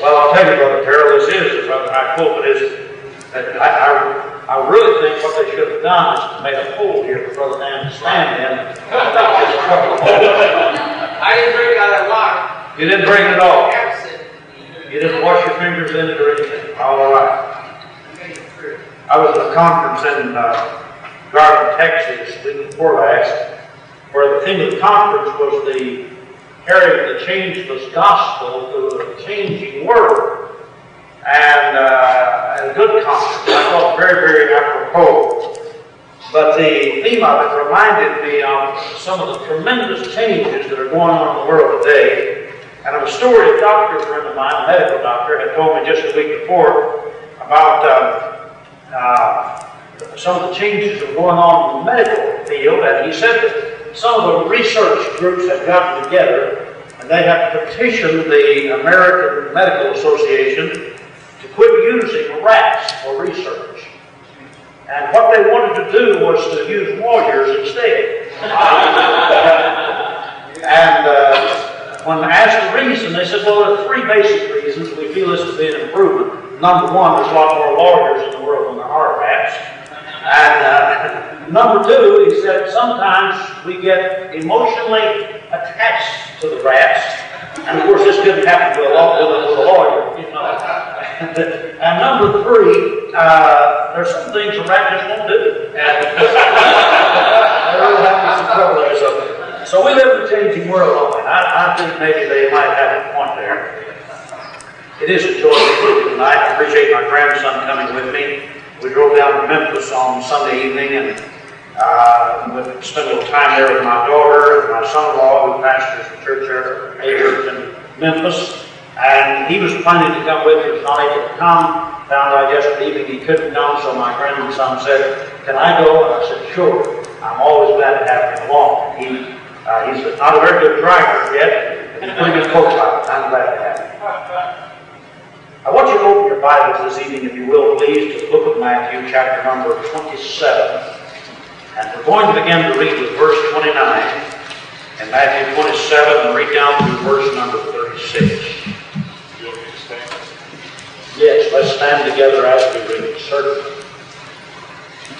Well, I'll tell you, Brother Terrell, this is, Brother, my pulpit is, that I, I, I really think what they should have done is to make a hole here for Brother Dan to stand in. I didn't drink out of water. You didn't bring it all. You didn't wash your fingers in it or anything. All right. I was at a conference in uh, Garland, Texas, week before last, where the theme of the conference was the carrying the changeless gospel to a changing world. And uh, good conference. I thought very, very apropos. But the theme of it reminded me of some of the tremendous changes that are going on in the world today. And of a story a doctor friend of mine, a medical doctor, had told me just a week before about uh, uh, some of the changes that are going on in the medical field. And he said that some of the research groups have gotten together and they have petitioned the American Medical Association to quit using rats for research. And what they wanted to do was to use warriors instead. and uh, when asked the reason, they said, well, there are three basic reasons we feel this to be an improvement. Number one, there's a lot more lawyers in the world than there are rats. And uh, number two, he said, sometimes we get emotionally attached to the rats. And of course, this couldn't happen to a, law, with a, lawyer, you know. and number three, uh, there's some things a rat just won't do. And. So, we live in a changing world, and I, I think maybe they might have a point there. It is a joy to be tonight. I appreciate my grandson coming with me. We drove down to Memphis on Sunday evening and uh, spent a little time there with my daughter and my son-in-law who pastors the church there, Ayers in Memphis. And he was planning to come with me, was not able to come. Found out yesterday evening he couldn't come, so my grandson said, Can I go? And I said, Sure. I'm always glad to have him along. He, uh, he's not a very good driver yet, but he's a pretty good co-pilot. I'm glad to have him. I want you to open your Bibles this evening, if you will, please, to the book of Matthew, chapter number 27. And we're going to begin to read with verse 29 in Matthew 27 and read down through verse number 36. You want me to? Yes, let's stand together as we read, certainly.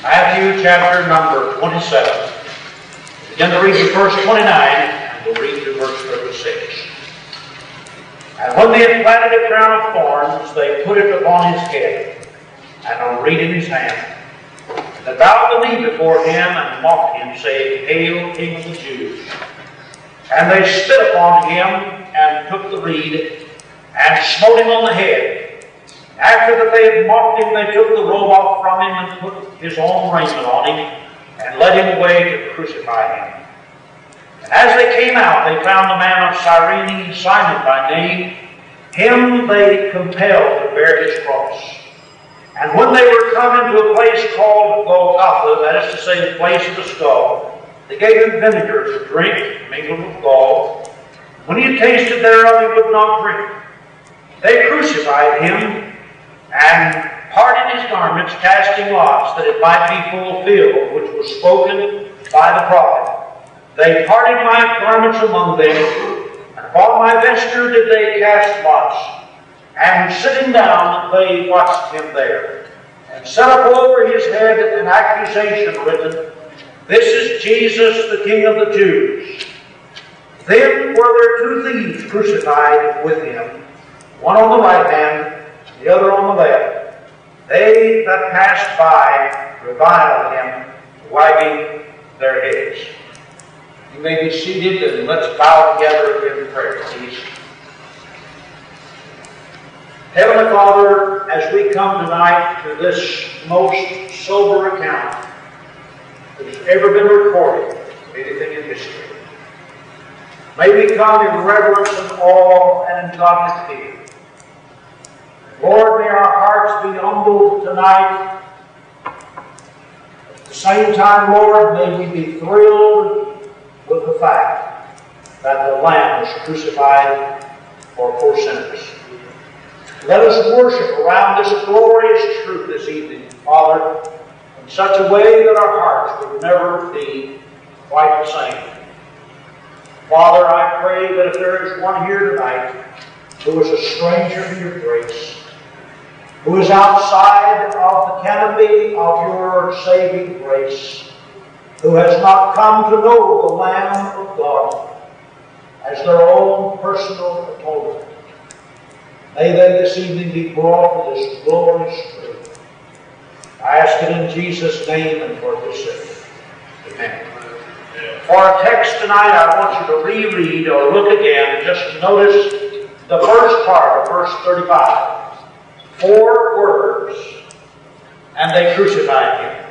Matthew chapter number 27. Begin to read with verse 29 and we'll read through verse 36. And when they had planted a crown of thorns, they put it upon his head, and a reed in his hand. And they bowed the knee before him and mocked him, saying, Hail, King of the Jews! And they spit upon him and took the reed and smote him on the head. After that they had mocked him, they took the robe off from him and put his own raiment on him and led him away to crucify him. As they came out, they found the man of Cyrene, Simon by name. Him they compelled to bear his cross. And when they were come into a place called Golgotha, that is to say, the place of the skull, they gave him vinegar to drink, mingled with gall. When he had tasted thereof, he would not drink. They crucified him and parted his garments, casting lots, that it might be fulfilled, which was spoken by the prophet. They parted my garments among them, and upon my vesture did they cast lots. And sitting down, they watched him there, and set up over his head an accusation written, This is Jesus, the King of the Jews. Then were there two thieves crucified with him, one on the right hand, the other on the left. They that passed by reviled him, wagging their heads. You may be seated and let's bow together in prayer. Heavenly Father, as we come tonight to this most sober account that has ever been recorded of anything in history, may we come in reverence and awe and in godly fear. Lord, may our hearts be humbled tonight. At the same time, Lord, may we be thrilled with the fact that the Lamb was crucified for poor sinners. Let us worship around this glorious truth this evening, Father, in such a way that our hearts will never be quite the same. Father, I pray that if there is one here tonight who is a stranger to your grace, who is outside of the canopy of your saving grace, who has not come to know the Lamb of God as their own personal atonement, may they this evening be brought to this glorious truth. I ask it in Jesus' name and for his sake. Amen. For our text tonight, I want you to reread or look again. and Just notice the first part of verse 35. Four words, and they crucified him.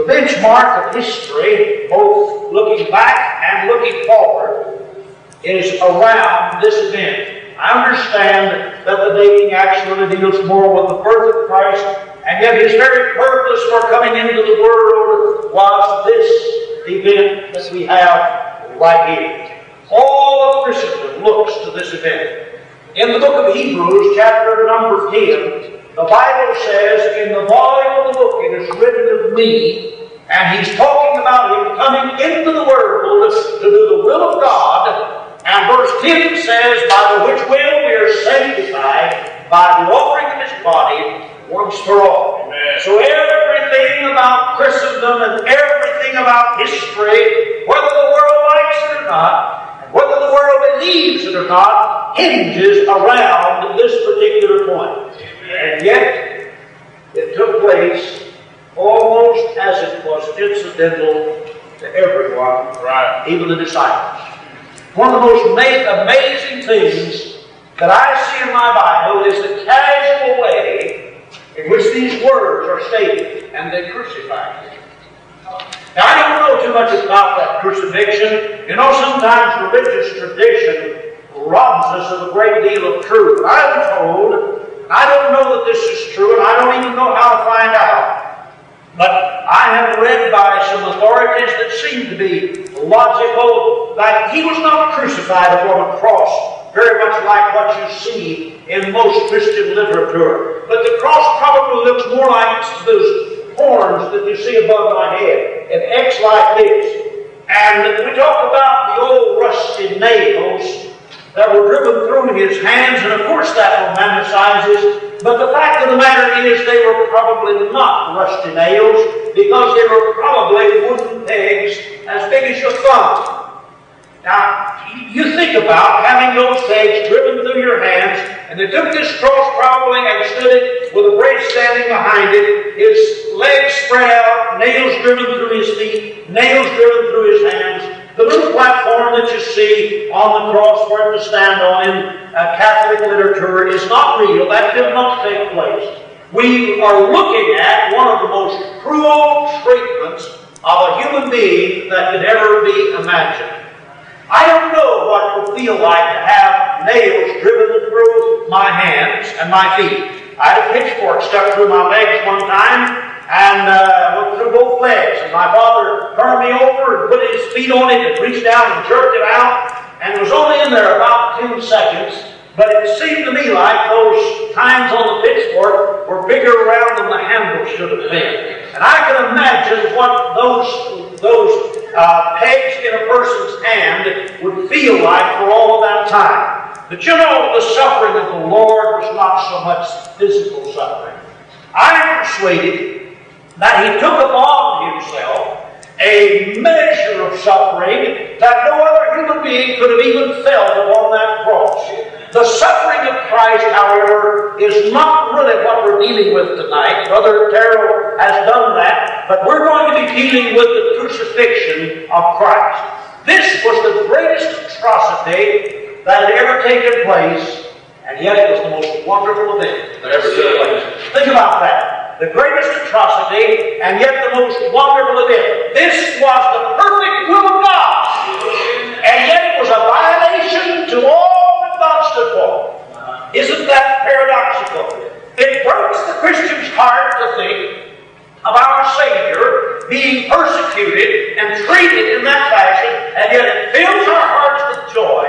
The benchmark of history, both looking back and looking forward, is around this event. I understand that the dating actually deals more with the birth of Christ, and yet his very purpose for coming into the world was this event that we have right here. All of Christendom looks to this event. In the book of Hebrews, chapter number 10, the Bible says, In the volume of the book it is written of me, and he's talking about him coming into the world to do the will of God. And verse 10 says, By the which will we are sanctified by the offering of his body once for all. Amen. So everything about Christendom and everything about history, whether the world likes it or not, and whether the world believes it or not, hinges around this particular point. And yet, it took place almost as it was incidental to everyone, Right. even the disciples. One of the most ma- amazing things that I see in my Bible is the casual way in which these words are stated, and they crucified him. Now, I don't know too much about that crucifixion. You know, sometimes religious tradition robs us of a great deal of truth. I'm told, I don't know that this is true, and I don't even know how to find out. But I have read by some authorities that seem to be logical that he was not crucified upon a cross, very much like what you see in most Christian literature. But the cross probably looks more like those horns that you see above my head, an X like this. And we talk about the old rusty nails that were driven through his hands, and of course that romanticizes. But the fact of the matter is, they were probably not rusty nails because they were probably wooden pegs as big as your thumb. Now, you think about having those pegs driven through your hands, and they took this cross probably and stood it with a brace standing behind it, his legs spread out, nails driven through his feet, nails driven through his hands. The little platform that you see on the cross for him to stand on in uh, Catholic literature is not real. That did not take place. We are looking at one of the most cruel treatments of a human being that could ever be imagined. I don't know what it would feel like to have nails driven through my hands and my feet. I had a pitchfork stuck through my legs one time and uh, through both legs. And my father turned me over and put his feet on it and reached down and jerked it out. And it was only in there about 10 seconds. But it seemed to me like those times on the pitchfork were bigger around than the handle should have been. And I can imagine what those, those uh, pegs in a person's hand would feel like for all of that time. But you know, the suffering of the Lord was not so much physical suffering. I am persuaded that He took upon Himself a measure of suffering that no other human being could have even felt upon that cross. The suffering of Christ, however, is not really what we're dealing with tonight. Brother Terrell has done that, but we're going to be dealing with the crucifixion of Christ. This was the greatest atrocity that had ever taken place, and yet it was the most wonderful event that ever took place. Think about that. The greatest atrocity, and yet the most wonderful event. This was the perfect will of God, and yet it was a violation to all that God stood for. Isn't that paradoxical? It breaks the Christian's heart to think of our Savior being persecuted and treated in that fashion, and yet it fills our hearts with joy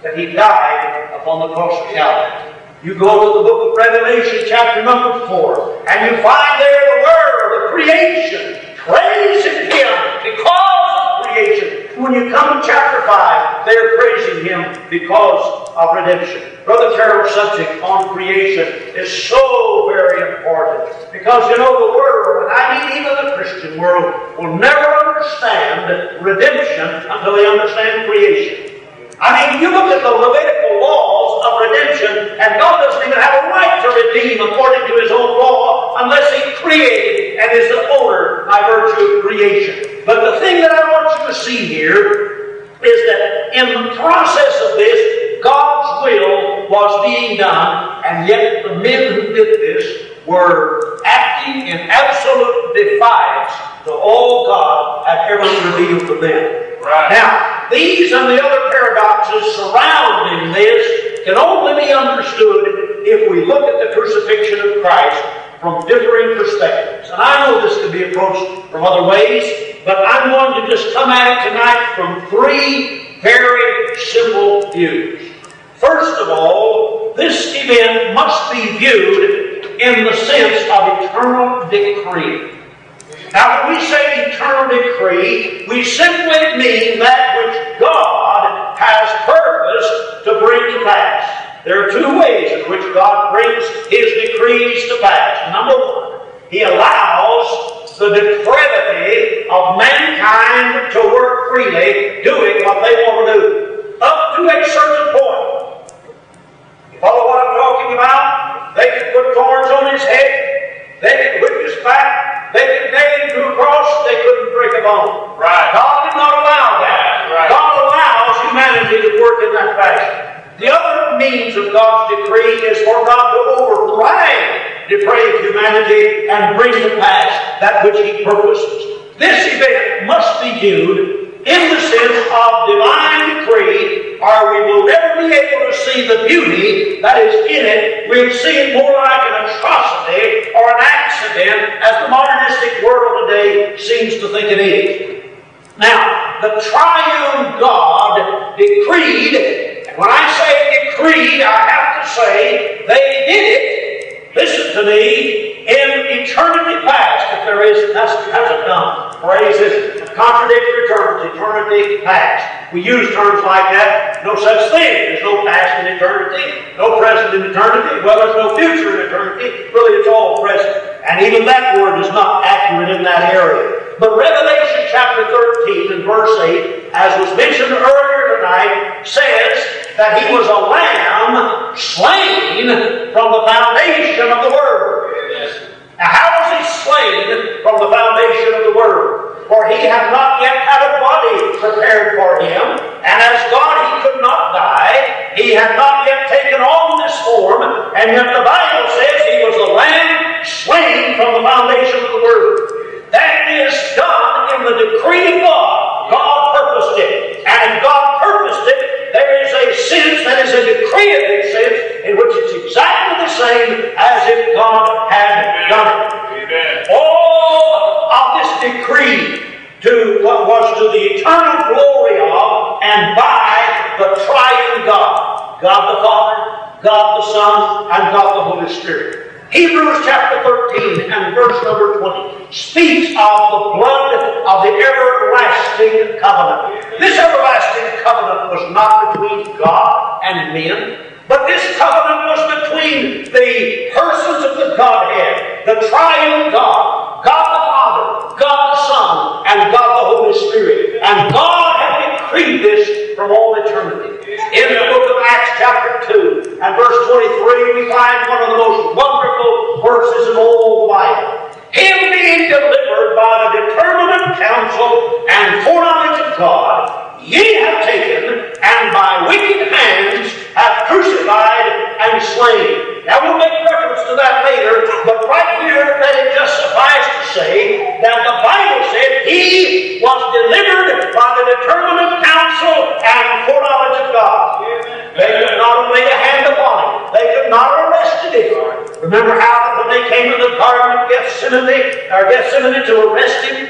that He died upon the cross of Calvary. You go to the book of Revelation, chapter number 4, and you find there the world, the creation, praising Him because of creation, When you come to chapter 5, they're praising Him because of redemption. Brother Carroll's subject on creation is so very important because you know the world, and I mean even the Christian world, will never understand redemption until they understand creation. I mean, you look at the Levitical laws of redemption, and God doesn't even have a right to redeem according to His own law unless He created and is the owner by virtue of creation. But the thing that I want you to see here is that in the process of this, God's will was being done, and yet the men who did this were acting in absolute defiance to all God had ever revealed to them. Right. Now, these and the other paradoxes surrounding this can only be understood if we look at the crucifixion of Christ from differing perspectives. And I know this can be approached from other ways, but I'm going to just come at it tonight from three very simple views. First of all, this event must be viewed in the sense of eternal decree. Now, when we say eternal decree, we simply mean that which God has purposed to bring to pass. There are two ways in which God brings His decrees to pass. Number one, He allows the depravity of mankind to work freely, doing what they want to do, up to a certain point. You follow what I'm talking about? They can put thorns on his head. They whip his back. They could nail him to a cross. They couldn't break a bone. Right. God did not allow that. Right. God allows humanity to work in that fashion. The other means of God's decree is for God to override depraved humanity and bring to pass that which He purposes. This event must be viewed in the sense of divine decree, or we will never be able to see the beauty that is in it. We'll see it more like an atrocity or an accident, as the modernistic world today seems to think it is. Now, the triune God decreed, and when I say decreed, I have to say they did it, listen to me, in eternity past, if there is, that's, that's a dumb phrase, contradictory terms, eternity past. We use terms like that, no such thing. There's no past in eternity, no present in eternity, well, there's no future in eternity, really it's all present. And even that word is not accurate in that area. But Revelation chapter 13 and verse 8, as was mentioned earlier tonight, says that he was a lamb slain from the foundation of the world. Now, how was he slain from the foundation of the world? For he had not yet had a body prepared for him, and as God he could not die, he had not yet taken on this form, and yet the Bible says he was a lamb slain from the foundation of the world. That is done in the decree of God. God purposed it. And God purposed it, there is a sense that is a decreeable sense in which it's exactly the same as if God had done it. Amen. All of this decree to what was to the eternal glory of and by the triune God. God the Father, God the Son, and God the Holy Spirit. Hebrews chapter 13 and verse number 20 speaks of the blood of the everlasting covenant. This everlasting covenant was not between God and men, but this covenant was between the persons of the Godhead, the triune God, God the Father, God the Son, and God the Holy Spirit. And God had decreed this from all eternity. In the book of Acts chapter 2 and verse 23, we find one of the most wonderful verses in all the Bible. Him being delivered by the determinate counsel and foreknowledge of God, ye have taken, and by wicked hands have crucified and slain. Now we'll make reference to that later, but right here let it just suffice to say that the Bible said he was delivered by the determinate counsel and foreknowledge of God. They could not have laid a hand upon him. They could not have arrested him. Remember how when they came to the Garden of Gethsemane, or Gethsemane to arrest him,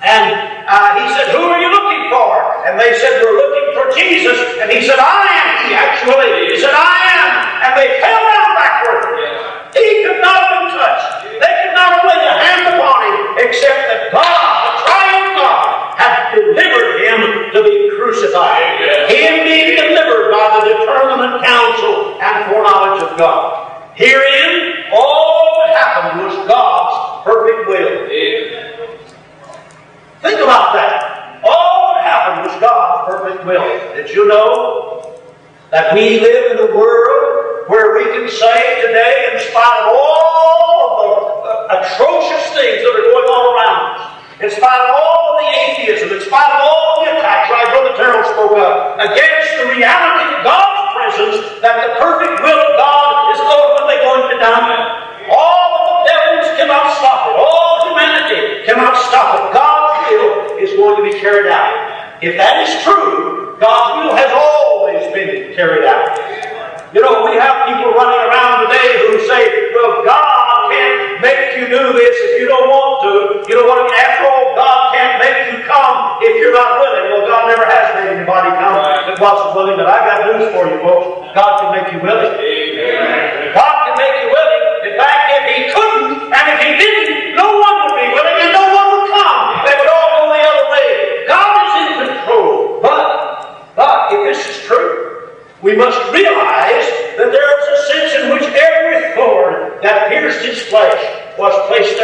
and uh, he said, Who are you looking for? And they said, We're looking for Jesus. And he said, I am he, actually. He said, I am. And they fell down backward. He could not have been touched. They could not have laid a hand upon him, except that God, the triune God, had delivered him to be crucified. Amen. He will. Did you know that we live in a world where we can say today, in spite of all of the uh, atrocious things that are going on around us, in spite of all of the atheism, in spite of all the attacks, like Brother Terrell spoke of, against the reality of God's presence, that the perfect will of God is ultimately going to dominate. All of the devils cannot stop it. All humanity cannot stop it. God's will is going to be carried out. If that is true, God's will has always been carried out. You know, we have people running around today who say, well, God can't make you do this if you don't want to. You know what? After all, God can't make you come if you're not willing. Well, God never has made anybody come that wasn't willing, but I got news for you, folks. God can make you willing. God can make you willing. In fact, if He couldn't, and if He didn't, no one would be willing and no one would come. They would all go the other way. God is in control. But, but, if this is true, we must realize that there is a sense in which every thorn that pierced his flesh was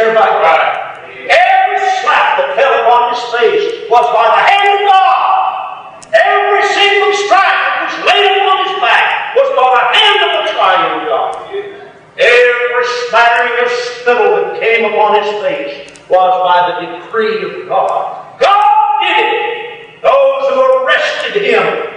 there by Every slap that fell upon his face was by the hand of God. Every single strike that was laid upon his back was by the hand of the triune God. Every smattering of spittle that came upon his face was by the decree of God. God did it. Those who arrested him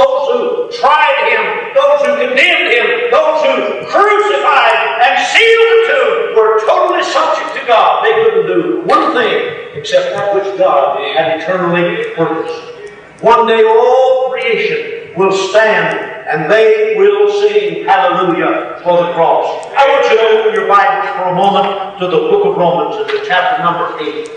those who tried him, those who condemned him, those who crucified and sealed the tomb were totally subject to God. They couldn't do one thing except that which God had eternally purposed. One day all creation will stand and they will sing hallelujah for the cross. I want you to open your Bibles for a moment to the book of Romans, into chapter number 8.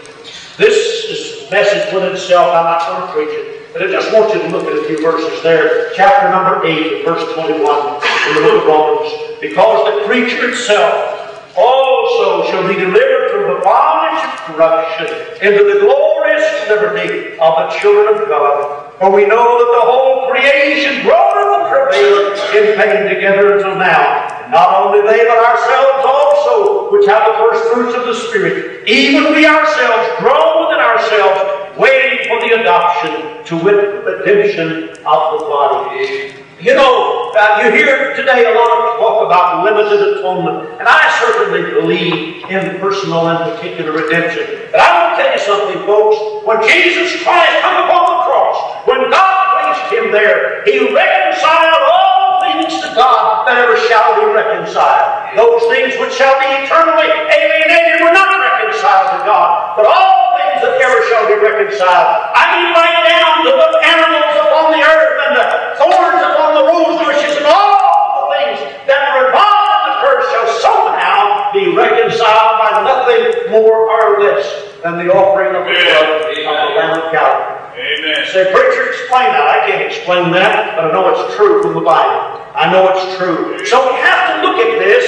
This is message within itself. I'm not going to preach it. But I just want you to look at a few verses there. Chapter number 8, verse 21 in the book of Romans. Because the creature itself also shall be delivered from the bondage of corruption into the glorious liberty of the children of God. For we know that the whole creation groaneth and travaileth in pain together until now. And not only they, but ourselves also, which have the first fruits of the Spirit, even we ourselves groan within ourselves, waiting for the adoption to redemption of the body. You know, uh, you hear today a lot of talk about limited atonement, and I certainly believe in personal and particular redemption. But I to tell you something, folks. When Jesus Christ came upon the cross, when God placed him there, he reconciled all things to God that ever shall be reconciled. Those things which shall be eternally alienated were not reconciled to God, but all things that ever shall be reconciled. I mean, right down to the animals upon the earth and the thorns upon the rose bushes and all the things that were involved in the curse shall somehow be reconciled by nothing more or less than the offering of the blood of the Lamb of Calvary. Amen. Say, preacher, explain that. I can't explain that, but I know it's true from the Bible. I know it's true. So we have to look at this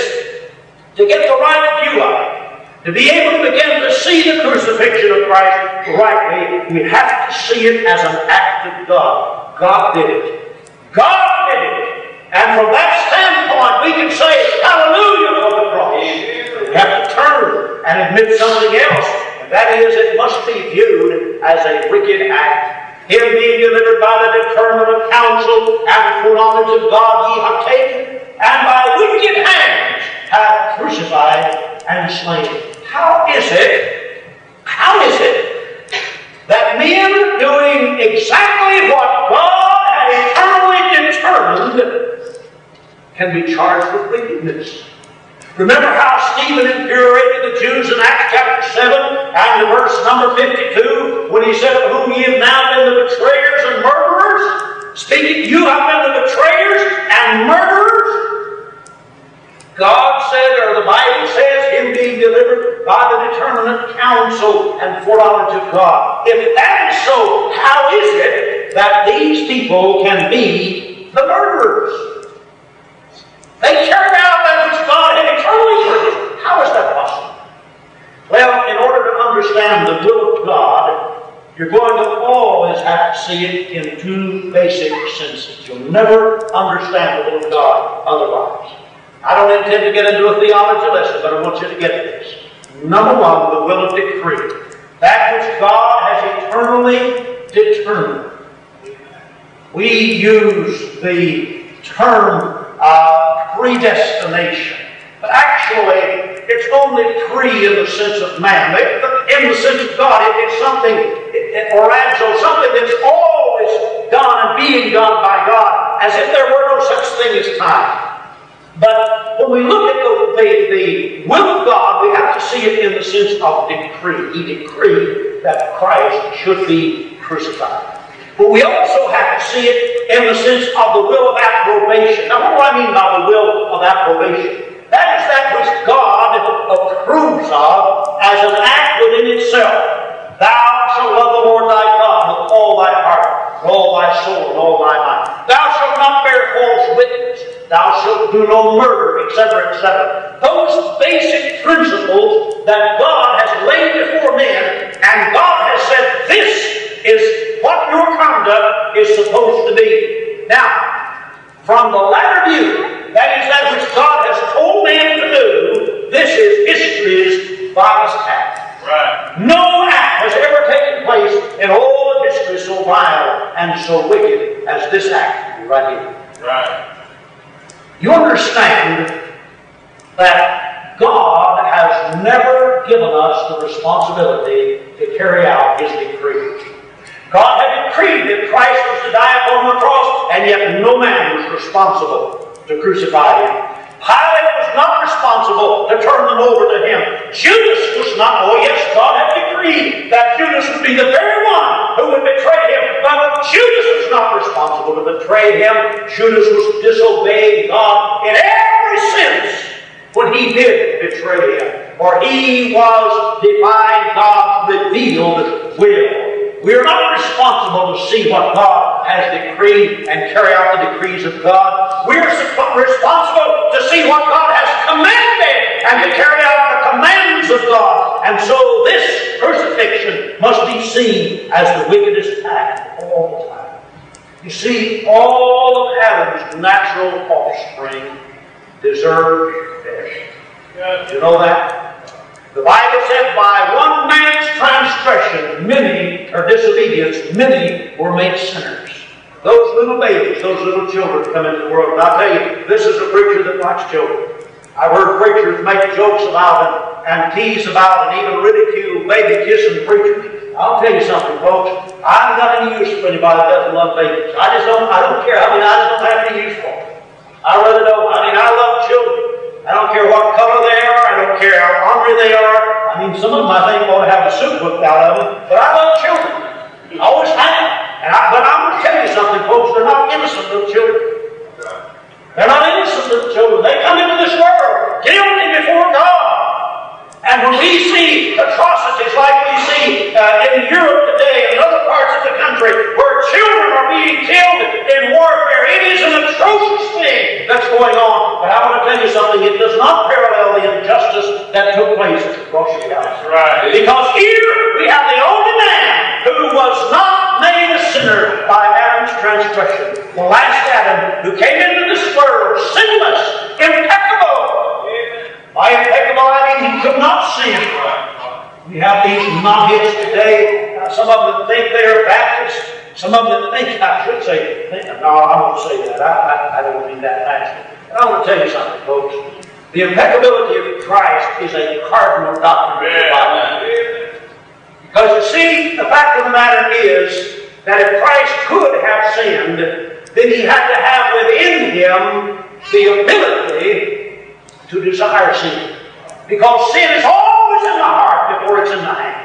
to get the right view of it. To be able to begin to see the crucifixion of Christ rightly, we have to see it as an act of God. God did it. God did it. And from that standpoint, we can say, Hallelujah for the cross. We have to turn and admit something else. And that is, it must be viewed as a wicked act. Him being delivered by the determinate counsel and foreknowledge of God ye have taken, and by wicked hands have crucified and slain. How is it? How is it that men doing exactly what God had eternally determined can be charged with wickedness? Remember how Stephen infuriated the Jews in Acts chapter 7 and in verse number 52 when he said, whom ye have now been the betrayers and murderers? Speaking, you have been the betrayers and murderers. God said, or the Bible says, him being delivered by the determinate counsel and foreknowledge of God. If that is so, how is it that these people can be the murderers? They carried out that which God had eternally purposed. How is that possible? Well, in order to understand the will of God, you're going to always have to see it in two basic senses. You'll never understand the will of God otherwise. I don't intend to get into a theology lesson, but I want you to get this. Number one, the will of decree. That which God has eternally determined. We use the term uh, predestination. But actually, it's only pre in the sense of man. In the sense of God, it's something, or so something that's always done and being done by God, as if there were no such thing as time. But when we look at the, the, the will of God, we have to see it in the sense of decree. He decreed that Christ should be crucified. But we also have to see it in the sense of the will of approbation. Now, what do I mean by the will of approbation? That is that which God approves of as an act within itself. Thou shalt love the Lord thy God with all thy heart, with all thy soul, and all thy mind. Not bear false witness. Thou shalt do no murder, etc., etc. Those basic principles that God has laid before men, and God has said, this is what your conduct is supposed to be. Now, from the latter view, that is that which God has told man to do, this is history's finest act. Right. No act has ever taken place in all of history so vile and so wicked as this act right here. Right. You understand that God has never given us the responsibility to carry out His decree. God had decreed that Christ was to die upon the cross, and yet no man was responsible to crucify him. Pilate was not responsible to turn them over to him. Judas was not. Oh, yes, God had decreed that Judas would be the very one who would betray him. But Judas was not responsible to betray him. Judas was disobeying God in every sense when he did betray him. For he was defying God's revealed will. We are not responsible to see what God has decreed and carry out the decrees of God. We are responsible to see what God has commanded and to carry out the commands of God. And so this crucifixion must be seen as the wickedest act of all time. You see, all of Adam's natural offspring deserve death. You know that? The Bible said, by one man's transgression, many, or disobedience, many were made sinners. Those little babies, those little children come into the world. And I tell you, this is a preacher that likes children. I've heard preachers make jokes about them and tease about and even ridicule baby kissing preachers. I'll tell you something, folks. I've got any use for anybody that doesn't love babies. I just don't, I don't care. I mean, I just don't have any use for them. I really don't. I mean, I love children. I don't care what color they are. Don't care how hungry they are. I mean, some of them I think ought to have a suit whipped out of them. But I love children. I always have. And I, but I'm going to tell you something, folks. They're not innocent little children. They're not innocent little children. They come into this world guilty before God. And when we see atrocities like we see uh, in Europe today and other country where children are being killed in warfare, it is an atrocious thing that's going on. But I want to tell you something, it does not parallel the injustice that took place at the of Right. Because here we have the only man who was not made a sinner by Adam's transgression. The last Adam who came into this world sinless, impeccable, by impeccable, I mean he could not sin. We have these knotheads today. Some of them think they are Baptists. Some of them think, I should say, think, no, I won't say that. I, I, I don't mean that. But I want to tell you something, folks. The impeccability of Christ is a cardinal doctrine of the Bible. Because you see, the fact of the matter is that if Christ could have sinned, then he had to have within him the ability to desire sin. Because sin is always in the heart before it's in the hand.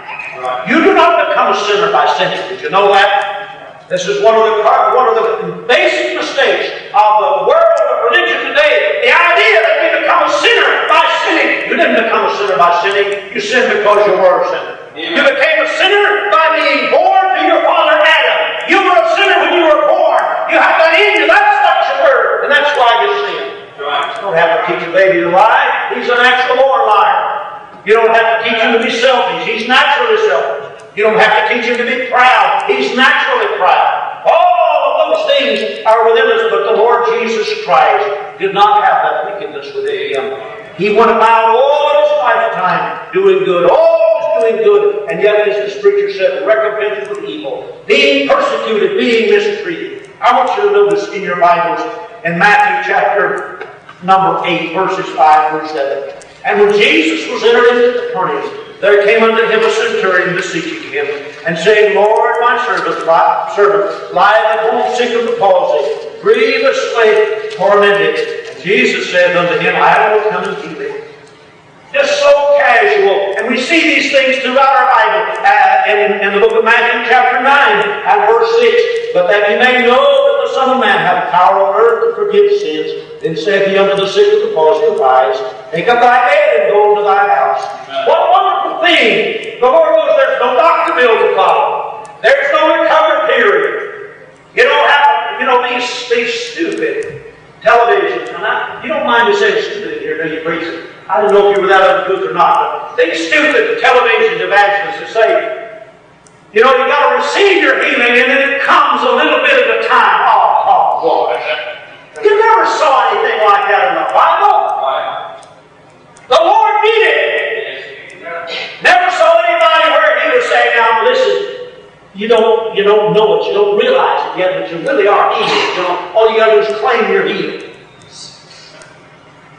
You do not become a sinner by sinning. Did you know that? This is one of the one of the basic mistakes of the world of religion today. The idea that we become a sinner by sinning. You didn't become a sinner by sinning. You sinned because you were a sinner. You became a sinner by being born to your father Adam. You were a sinner when you were born. You have that in you. That's what you were, and that's why you sin. Right. You don't have to teach a baby to lie. He's an actual born liar. You don't have to teach him to be selfish. He's naturally selfish. You don't have to teach him to be proud. He's naturally proud. All of those things are within us, but the Lord Jesus Christ did not have that wickedness within him. He went about all of his lifetime doing good, always doing good, and yet, as the scripture said, recompense for evil, being persecuted, being mistreated. I want you to notice in your Bibles in Matthew chapter number 8, verses 5 through 7. And when Jesus was entered into the Capernaum, there came unto him a centurion beseeching him, and saying, Lord, my servant, my servant lieth at home sick of the palsy, grievously tormented. And Jesus said unto him, I will come and heal him. Just so casual. And we see these things throughout our Bible. Uh, in, in the book of Matthew chapter 9 and verse 6. But that you may know that the Son of Man hath power on earth to forgive sins. Then said he unto the sick of the palsy, Arise, take up thy bed and go into thy house. What wonderful thing! The Lord knows there's no doctor bill to follow. There's no recovery period. You don't have, you know, these, these stupid televisions. And I, you don't mind me saying stupid in here, do you, preacher? I don't know if you were that uncouth or not, but these stupid television evangelists that say, you know, you got to receive your healing and then it comes a little bit at a time. Oh, oh, boy. You never saw anything like that in the Bible. The Lord did it. Never saw anybody where He was saying, now listen, you don't, you don't know it, you don't realize it yet, but you really are healed. You know, all you got to do is claim you're healed.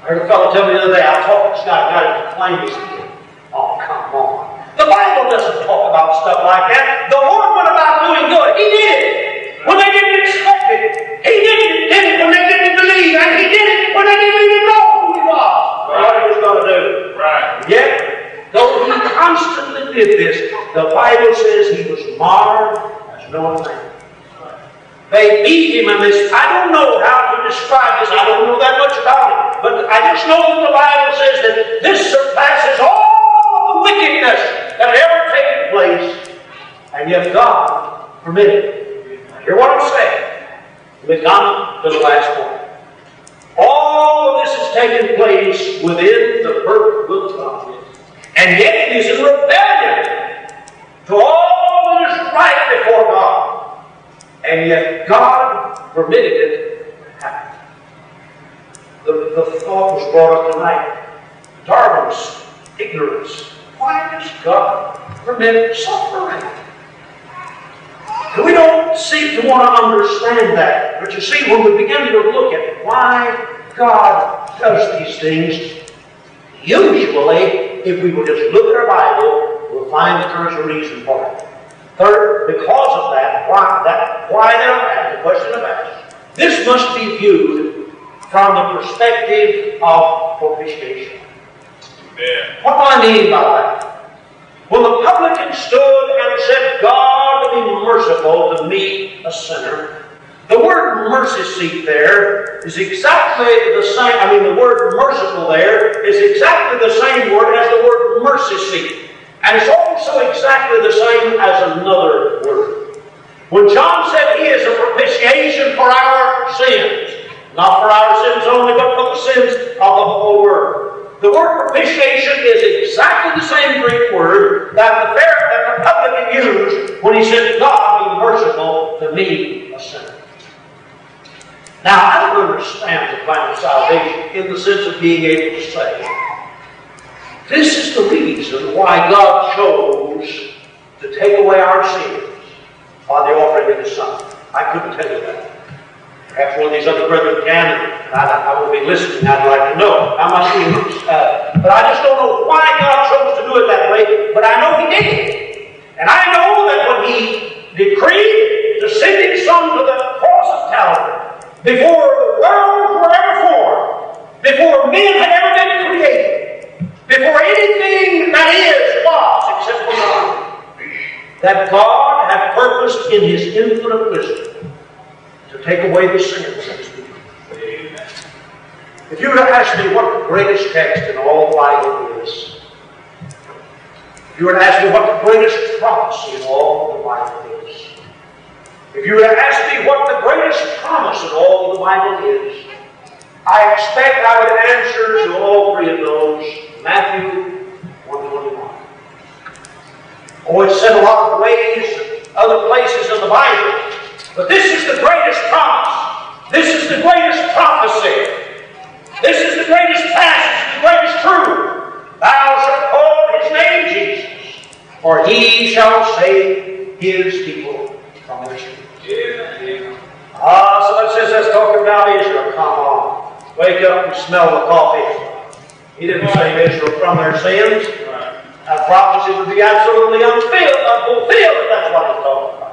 I heard a fellow tell me the other day, I taught this guy to claim his healing. Oh, come on. The Bible doesn't talk about stuff like that. The Lord went about doing good. He did it. When they didn't expect it. He did it, did it when they didn't believe. And he did it when they didn't even know who he was. Right. What he was going to do. Right. Yet, though he constantly did this, the Bible says he was marred as no man. They beat him in this. I don't know how to describe this. I don't know that much about it. But I just know that the Bible says that this surpasses all the wickedness that had ever taken place. And yet God permitted it. Hear what I'm saying? We come to the last point. All of this has taken place within the perfect will of God. And yet it is in rebellion to all that is right before God. And yet God permitted it to happen. The, the thought was brought up tonight. Darwin's ignorance. Why does God permit suffering? We don't seem to want to understand that. But you see, when we begin to look at why God does these things, usually, if we will just look at our Bible, we'll find that there's a reason for it. Third, because of that, why that why they're the question of asked. This must be viewed from the perspective of propitiation. What do I mean by that? When the publican stood and said, God be merciful to me, a sinner, the word mercy seat there is exactly the same, I mean, the word merciful there is exactly the same word as the word mercy seat. And it's also exactly the same as another word. When John said he is a propitiation for our sins, not for our sins only, but for the sins of the whole world. The word propitiation is exactly the same Greek word that the, that the publican used when he said, God be merciful to me, a sinner. Now, I don't understand the plan of salvation in the sense of being able to say, this is the reason why God chose to take away our sins by the offering of His Son. I couldn't tell you that. Perhaps one of these other brethren can, I, I will be listening. I'd like to know how much he uh, But I just don't know why God chose to do it that way, but I know He did it. And I know that when He decreed to send His Son to the cross of Calvary, before the worlds were ever formed, before men had ever been created, before anything that is was except for God, that God had purposed in His infinite wisdom to take away the sins of. If you were to ask me what the greatest text in all the Bible is, if you were to ask me what the greatest prophecy in all the Bible is, if you were to ask me what the greatest promise in all the Bible is, I expect I would answer to all three of those Matthew 121. Oh, it's said a lot of ways, other places in the Bible, but this is the greatest promise. This is the greatest prophecy. This is the greatest passage, the greatest truth. Thou shalt call his name Jesus, for he shall save his people from their sins. Ah, so that says talking about Israel, come on. Wake up and smell the coffee. He didn't save Israel from their sins. That prophecy would be absolutely unfulfilled, unfulfilled if that's what he's talking about.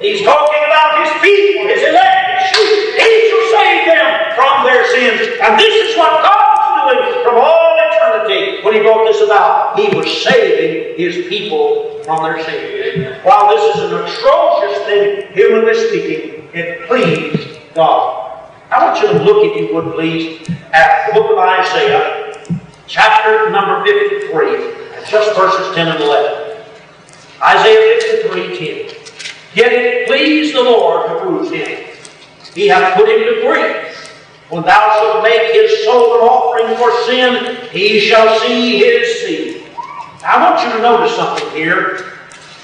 He's talking about his people, his elect, his sheep. He shall save them from their sins. And this is what God was doing from all eternity when he brought this about. He was saving his people from their sins. While this is an atrocious thing, humanly speaking, it pleased God. I want you to look, if you would please, at the book of Isaiah, chapter number 53, and just verses 10 and 11. Isaiah 53, 10. Yet it pleased the Lord to bruise him. He hath put him to grief. When thou shalt make his soul an offering for sin, he shall see his seed. I want you to notice something here.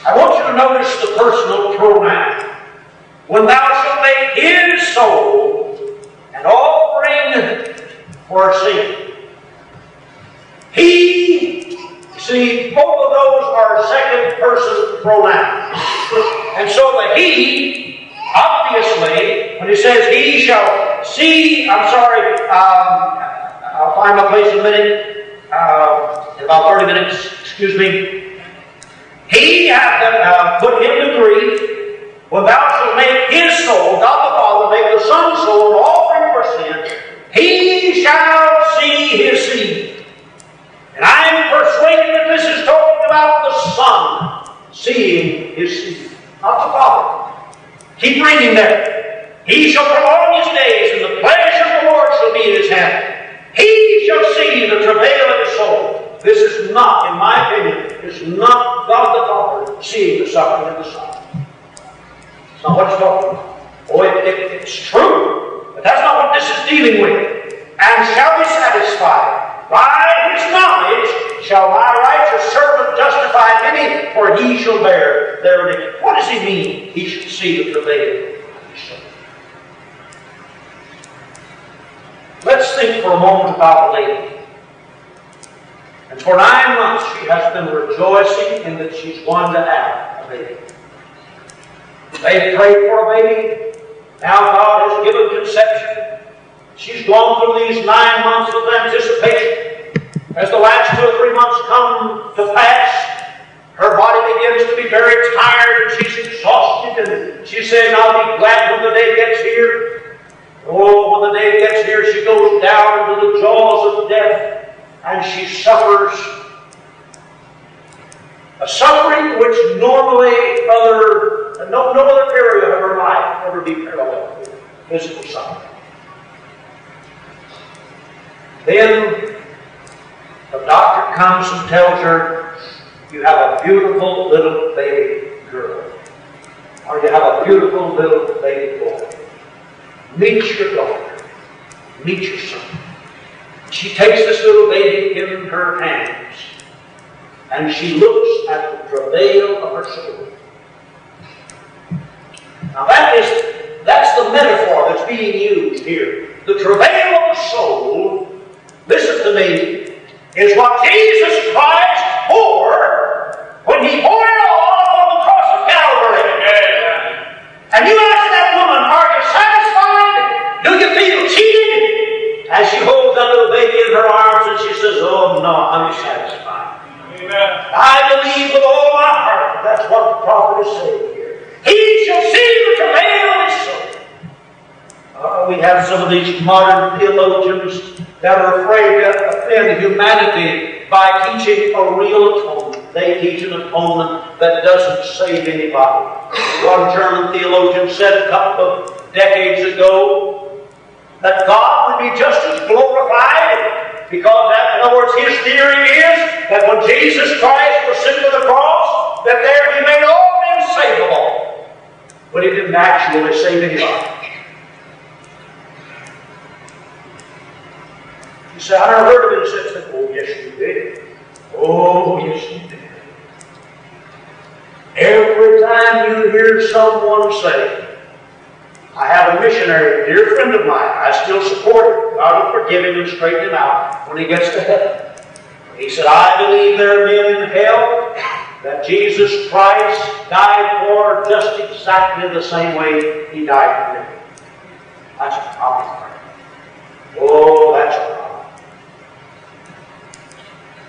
I want you to notice the personal pronoun. When thou shalt make his soul an offering for sin. He, see, both of those are second person pronouns. And so the he, obviously, when he says he shall see, I'm sorry, um, I'll find my place in a minute, uh, in about 30 minutes, excuse me. He hath uh, put him to grief when thou shalt make his soul, God the Father, make the Son's soul an offering for sin. He shall see his seed. And I am persuaded that this is talking about the Son seeing his seed, not the Father. Keep reading there. He shall prolong his days, and the pleasure of the Lord shall be in his hand. He shall see the travail of his soul. This is not, in my opinion, is not God the Father seeing the suffering of the Son. It's not what it's talking about. Oh, it, it, it's true, but that's not what this is dealing with. And shall be satisfied. By his knowledge shall my righteous servant justify many, for he shall bear their iniquity. What does he mean? He shall see the soul. Let's think for a moment about a lady. And for nine months she has been rejoicing in that she's going to have a baby. They prayed for a baby. Now God has given conception. She's gone through these nine months of anticipation. As the last two or three months to pass, her body begins to be very tired and she's exhausted. And she's saying, I'll be glad when the day gets here. Oh, when the day gets here, she goes down into the jaws of death and she suffers a suffering which normally other, no, no other area of her life ever be parallel with physical suffering. Then the doctor comes and tells her, you have a beautiful little baby girl. Or you have a beautiful little baby boy. Meet your daughter. Meet your son. She takes this little baby in her hands and she looks at the travail of her soul. Now that is that's the metaphor that's being used here. The travail of the soul, listen to me, is what Jesus Christ bore when he bore it all on the cross of Calvary. And you ask that woman, are you satisfied? Do you feel cheated? As she holds that little baby in her arms and she says, Oh no, I'm satisfied. Amen. I believe with all my heart. That's what the prophet is saying here. He shall see the travail of his soul. Uh, we have some of these modern theologians that are afraid to offend humanity by teaching a real atonement. They teach an atonement that doesn't save anybody. One German theologian said a couple of decades ago that God would be just as glorified because that, in other words, his theory is that when Jesus Christ was sent to the cross, that there he made all men savable. But he didn't actually save anybody. Say, I never heard of it. He said, Oh, yes, you did. Oh, yes, you did. Every time you hear someone say, I have a missionary, a dear friend of mine. I still support him. God will forgive him and straighten him out when he gets to heaven. He said, I believe there are men in hell that Jesus Christ died for just exactly the same way he died for them. That's a problem. Oh, that's a problem.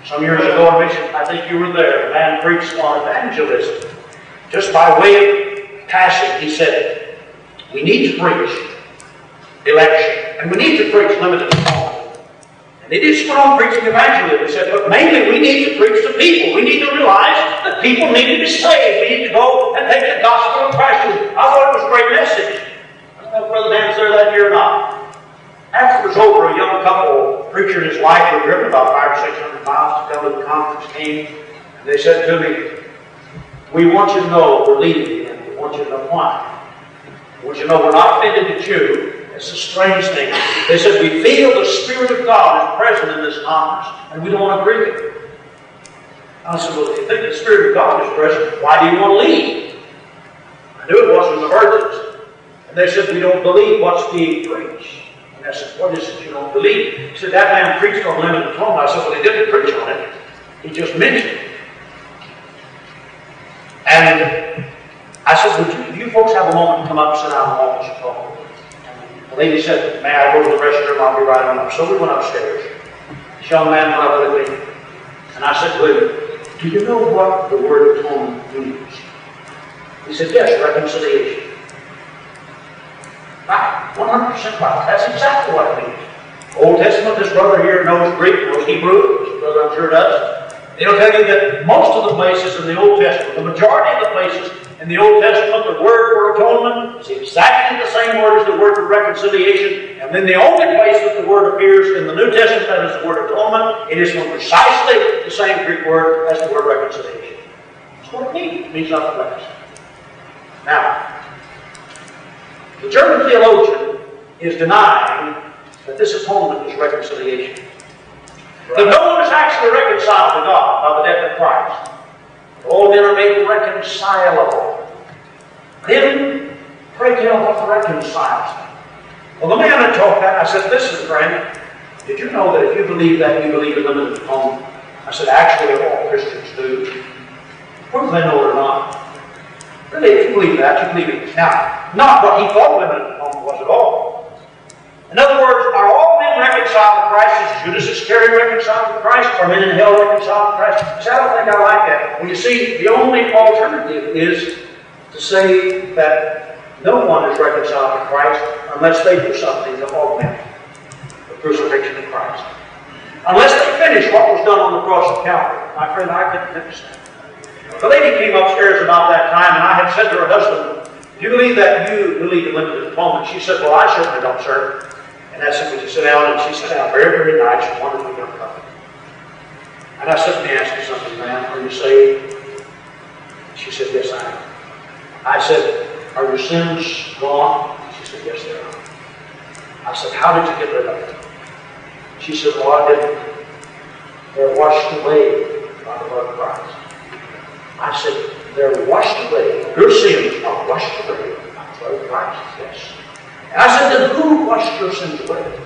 Some years ago in Mission, I think you were there, a man preached on evangelism. Just by way of passing, he said, we need to preach election, and we need to preach limited atonement. And they did went preaching evangelism. He said, but mainly we need to preach to people. We need to realize that people need to be saved. We need to go and take the gospel of Christ. I thought it was a great message. I don't know if Brother Dan's there that year or not. After it was over, a young couple, preacher and his wife, were driven about five or six hundred miles to come to the conference, came, and they said to me, We want you to know we're leaving, and we want you to know why. We want you to know we're not offended at you. It's a strange thing. They said, We feel the Spirit of God is present in this conference, and we don't want to grieve it. I said, Well, if you think the Spirit of God is present, why do you want to leave? I knew it wasn't the virgins. And they said, We don't believe what's being preached. I said, What is it you don't believe? He said, That man preached on limited atonement. I said, Well, he didn't preach on it. He just mentioned it. And I said, Would you, you folks have a moment to come up and sit down and walk us talk? The lady said, May I go to the restroom? I'll be right on up. So we went upstairs. This young man went up with me. And I said him, Do you know what the word atonement means? He said, Yes, reconciliation. Right, 100% right. That's exactly what it means. Old Testament, this brother here knows Greek, knows Hebrew, brother I'm sure does. It'll tell you that most of the places in the Old Testament, the majority of the places in the Old Testament, the word for atonement is exactly the same word as the word for reconciliation. And then the only place that the word appears in the New Testament that is the word atonement, it is from precisely the same Greek word as the word reconciliation. That's what it means. It means nothing less. Now, the German theologian is denying that this atonement is reconciliation. That no one is actually reconciled to God by the death of Christ. All men are made reconcilable. Then, pray tell what reconciles them. Well, the man that taught that, I said, listen, friend, did you know that if you believe that, you believe in limited atonement? I said, actually, all Christians do. Whether they know it or not. Really, if you believe that, you believe it. Now, not what he thought atonement was at all. In other words, are all men reconciled to Christ? Is Judas Iscariot reconciled to Christ? Are men in hell reconciled to Christ? See, I don't think I like that. Well, you see, the only alternative is to say that no one is reconciled to Christ unless they do something to augment the crucifixion of Christ. Unless they finish what was done on the cross of Calvary. My friend, I couldn't finish. The lady came upstairs about that time, and I had said to her husband, Do you believe that you believe in limited atonement? She said, Well, I certainly don't, sir. And I said, Would you sit down? And she sat down very, very nice, wonderful young couple. And I said, Let me ask you something, ma'am. Are you saved? She said, Yes, I am. I said, Are your sins gone? She said, Yes, they are. I said, How did you get rid of them? She said, Well, I didn't. They're washed away by the blood of Christ. I said, They're washed away. Your sins are oh, washed away by the blood of. And I said, Then who washed your sins away?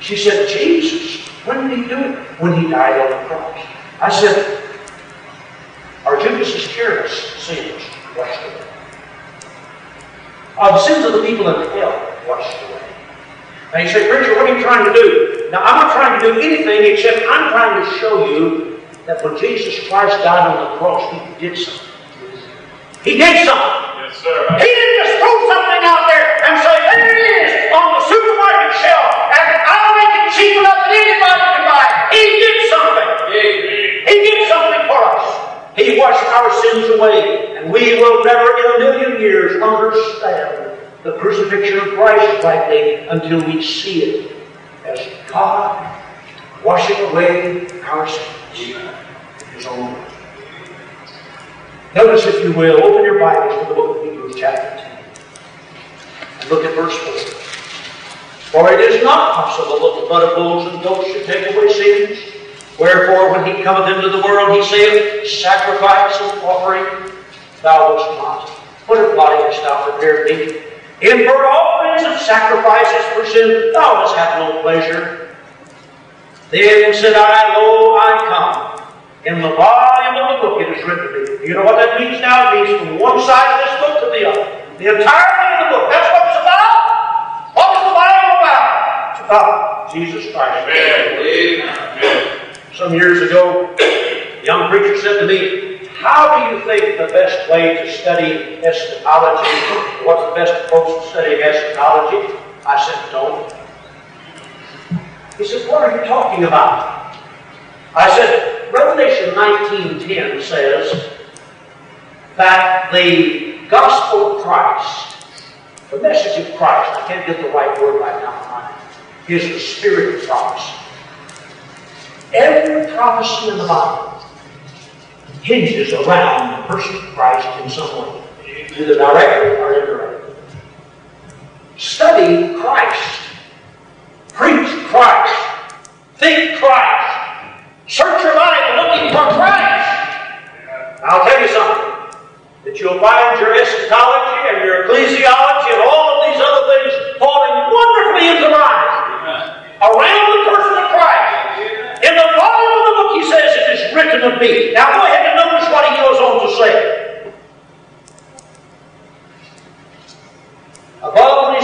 She said, Jesus. When did he do it? When he died on the cross. I said, Are Judas Iscariot's sins washed away? Are the sins of the people in hell washed away? And he said, Preacher, what are you trying to do? Now I'm not trying to do anything except I'm trying to show you that when Jesus Christ died on the cross, he did something. He did something. Yes, sir. He didn't just throw something out there and say, there it is on the supermarket shelf, and I'll make it cheap enough that anybody can buy it. He did something. He did something for us. He washed our sins away, and we will never in a million years understand the crucifixion of Christ rightly until we see it as God washing away our sins. His own word. Notice, if you will, open your Bibles to the book of Hebrews, chapter 10. And look at verse 4. For it is not possible that the blood of bulls and goats should take away sins. Wherefore, when he cometh into the world, he saith, Sacrifice and offering thou wast not. What a body hast thou prepared me? In burnt offerings and sacrifices for sin thou hast had no pleasure. Then said I, Lo, I come. In the volume of the book it is written to me. You know what that means now? It means from one side of this book to the other. The entirety of the book. That's what it's about. What does the God, Jesus Christ. Amen. Some years ago, a young preacher said to me, How do you think the best way to study eschatology, what's the best approach to studying eschatology? I said, Don't. He said, What are you talking about? I said, Revelation 19.10 says that the gospel of Christ, the message of Christ, I can't get the right word right now is the spirit of prophecy. Every prophecy in the Bible hinges around the person of Christ in some way, either directly or indirectly. Study Christ. Preach Christ. Think Christ. Search your life looking for Christ. I'll tell you something. That you'll find your eschatology and your ecclesiology and all of these other things falling wonderfully into line around the person of Christ. In the volume of the book, he says, It is written of me. Now go ahead and notice what he goes on to say. Above,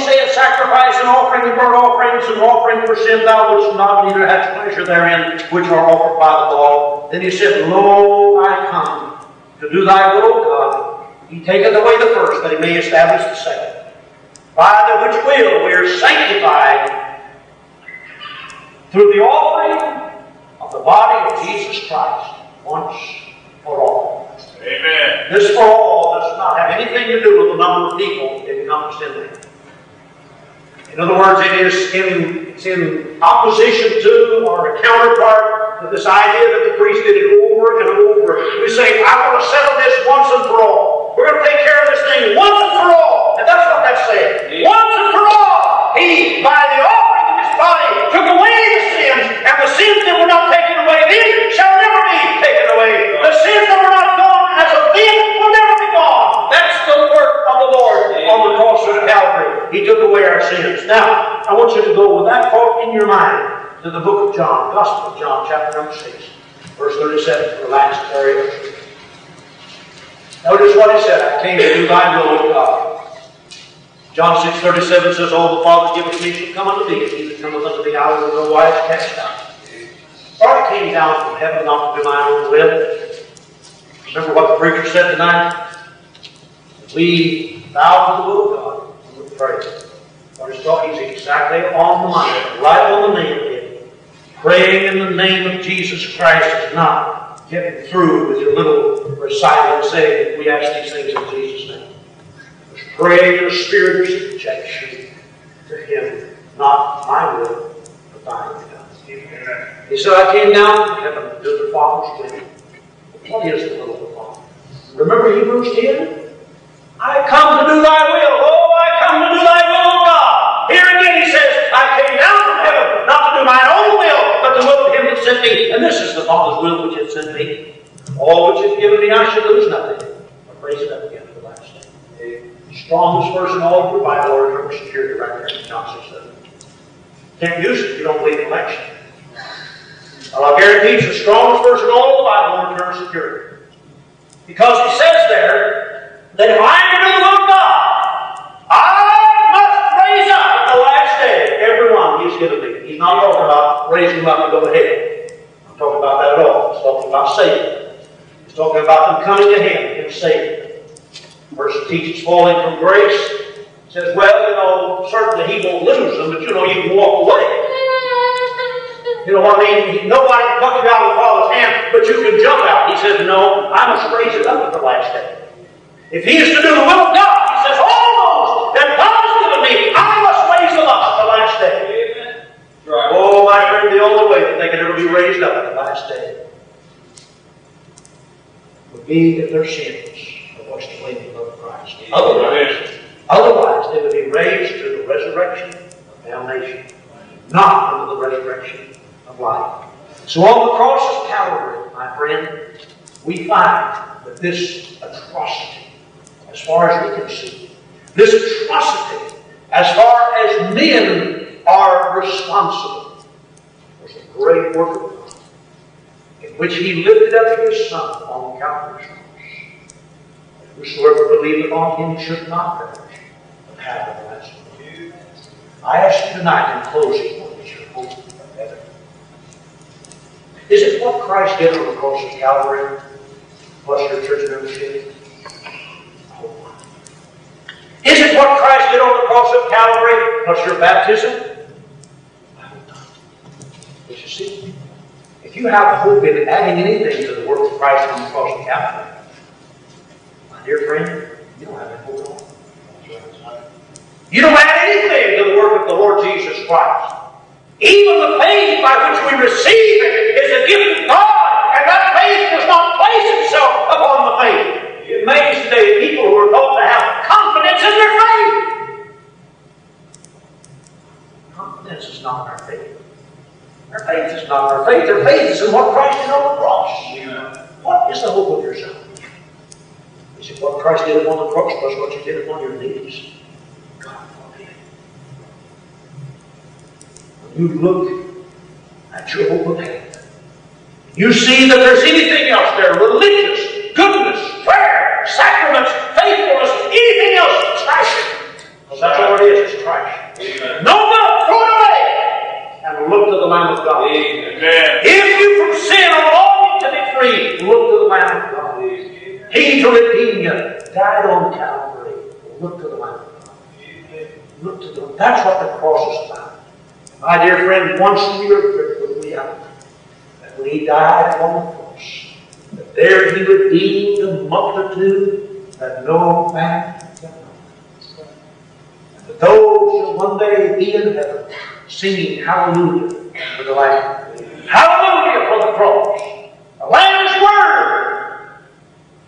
Sacrifice and offering and burnt offerings and offering for sin, thou wouldst not, neither hast pleasure therein, which are offered by the law. Then he said, Lo, I come to do thy will, God. He taketh away the first, that he may establish the second. By the which will we are sanctified through the offering of the body of Jesus Christ once for all. Amen. This for all does not have anything to do with the number of people encompassed in there. In other words, it is in, it's in opposition to or a counterpart to this idea that the priest did it over and over. We say, I want to settle this once and for all. We're going to take care of this thing once and for all. And that's what that's saying. Once and for all. He, by the offering of his body, took away the sins, and the sins that were not taken away then shall never be taken away. The sins that were not gone as of then will never be gone. That's the work of the Lord on the cross of Calvary. He took away our sins. Now, I want you to go with that thought in your mind to the book of John, Gospel of John, chapter number 6, verse 37, the last area. Notice what he said, I came to do thy will, O God. John 6, 37 says, All the Father giveth me shall come unto me, and he that cometh unto me I will no wise cast out. For I came down from heaven not to do my own will. Remember what the preacher said tonight? We bow to the will of God and we pray. What he's talking is exactly on the money, right on the nail. Praying in the name of Jesus Christ is not getting through with your little recital and saying, We ask these things in Jesus' name. It's praying in a spirit of subjection to Him, not my will, but thine be done. He said, I came down from heaven to do the Father's will. What is the will of the Father? Remember Hebrews 10? I come to do thy will. Oh, I come to do thy will, O God. Here again he says, I came down from heaven, not to do mine own will, but the will of him that sent me. And this is the Father's will which hath sent me. All which is given me, I shall lose nothing, but raise it up again to the last day. Strongest verse in all of the Bible, or eternal security right there in John 6 7. Can't use it if you don't believe in election. Well, I guarantee it's the strongest verse in all of the Bible on eternal security. Because he says there that if I to will of God, I must raise up at the last day everyone he's given me. He's not talking about raising up and go to hell. I'm talking about that at all. He's talking about saving. He's talking about them coming to him and saving. Person teaches falling from grace. Says, well, you know, certainly he won't lose them, but you know, you can walk away. You know what I mean? Nobody can pluck you out of the Father's hand, but you can jump out. He says, No, I must raise it up at the last day. If he is to do the will of God, he says, All those that God has given me, I must raise them up at the last day. Right. Oh, my friend, the only way that they can ever be raised up at the last day would be if their sins are washed away in the blood of Christ. Otherwise, otherwise they would be raised to the resurrection of damnation, not unto the resurrection of life. So on the cross of Calvary, my friend, we find that this atrocity, as far as we can see. This atrocity, as far as men are responsible, was a great work of God in which He lifted up His Son on Calvary's cross. Whosoever believeth on Him should not perish, but have everlasting life. I ask you tonight in closing, what is your hope of heaven? Is it what Christ did on the cross of Calvary, plus your church membership? Is it what Christ did on the cross of Calvary, plus your baptism? I hope not. But you see, if you have hope in adding anything to the work of Christ on the cross of Calvary, my dear friend, you don't have any hope at all. You don't add anything to the work of the Lord Jesus Christ. Even the faith by which we receive it is a gift of God, and that faith does not place itself upon the faith. It makes today people who are told to have faith. Confidence is not our faith. Our faith is not our faith. Our faith is in what Christ did on the cross. What is the hope of your salvation? Is it what Christ did upon the cross plus what you did upon your knees? God forbid. When you look at your hope of heaven, you see that there's anything else there, religious, goodness, prayer, sacraments, faithfulness, anything else, it's trash. Because that's all it is, it's trash. Amen. No good, throw it away. And look to the Lamb of God. Amen. If you from sin are longing to be free, look to the Lamb of God. He to redeem you died on Calvary. Look to the Lamb of God. Look to the That's what the cross is about. My dear friend, once we are gripped with reality that when He died on the cross, that there He redeemed the multitude that no man can number. And that those shall one day be in heaven singing hallelujah for the Lamb. Hallelujah for the cross. The Lamb's Word.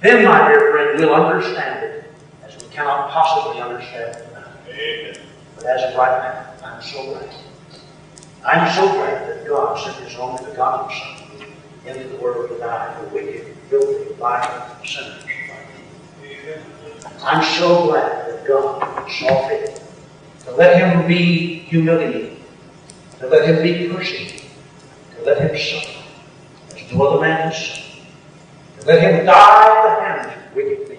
Then, my dear friend, we'll understand it as we cannot possibly understand it now. Amen. But as of right now, I'm so glad. I'm so glad that God sent His only begotten Son into the world to die for wicked, filthy, violent sinners like me. I'm so glad that God saw fit to let Him be humiliated, to let Him be persecuted, to let Him suffer. As no other man has suffered, to let Him die at the hands of wicked men